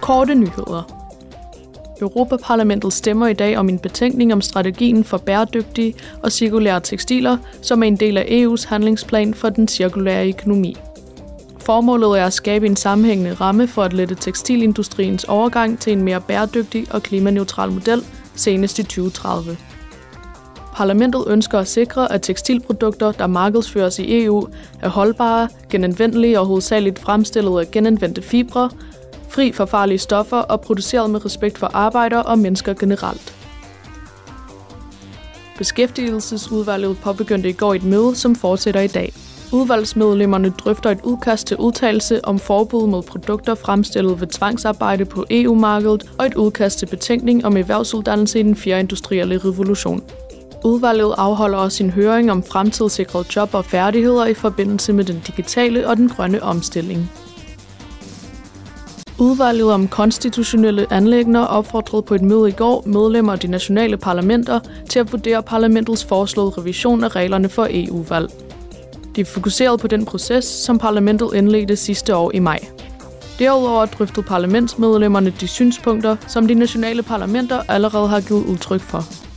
Korte nyheder. Europaparlamentet stemmer i dag om en betænkning om strategien for bæredygtige og cirkulære tekstiler, som er en del af EU's handlingsplan for den cirkulære økonomi. Formålet er at skabe en sammenhængende ramme for at lette tekstilindustriens overgang til en mere bæredygtig og klimaneutral model senest i 2030. Parlamentet ønsker at sikre, at tekstilprodukter, der markedsføres i EU, er holdbare, genanvendelige og hovedsageligt fremstillet af genanvendte fibre, fri for farlige stoffer og produceret med respekt for arbejdere og mennesker generelt. Beskæftigelsesudvalget påbegyndte i går et møde, som fortsætter i dag. Udvalgsmedlemmerne drøfter et udkast til udtalelse om forbud mod produkter fremstillet ved tvangsarbejde på EU-markedet og et udkast til betænkning om erhvervsuddannelse i den fjerde industrielle revolution. Udvalget afholder også en høring om fremtidssikrede job og færdigheder i forbindelse med den digitale og den grønne omstilling. Udvalget om konstitutionelle anlægner opfordrede på et møde i går medlemmer af de nationale parlamenter til at vurdere parlamentets foreslåede revision af reglerne for EU-valg. De fokuserede på den proces, som parlamentet indledte sidste år i maj. Derudover drøftede parlamentsmedlemmerne de synspunkter, som de nationale parlamenter allerede har givet udtryk for.